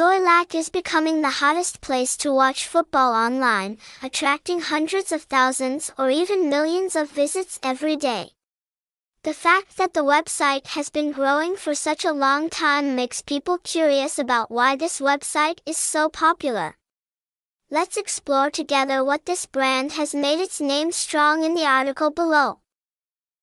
Xoilac is becoming the hottest place to watch football online, attracting hundreds of thousands or even millions of visits every day. The fact that the website has been growing for such a long time makes people curious about why this website is so popular. Let's explore together what this brand has made its name strong in the article below.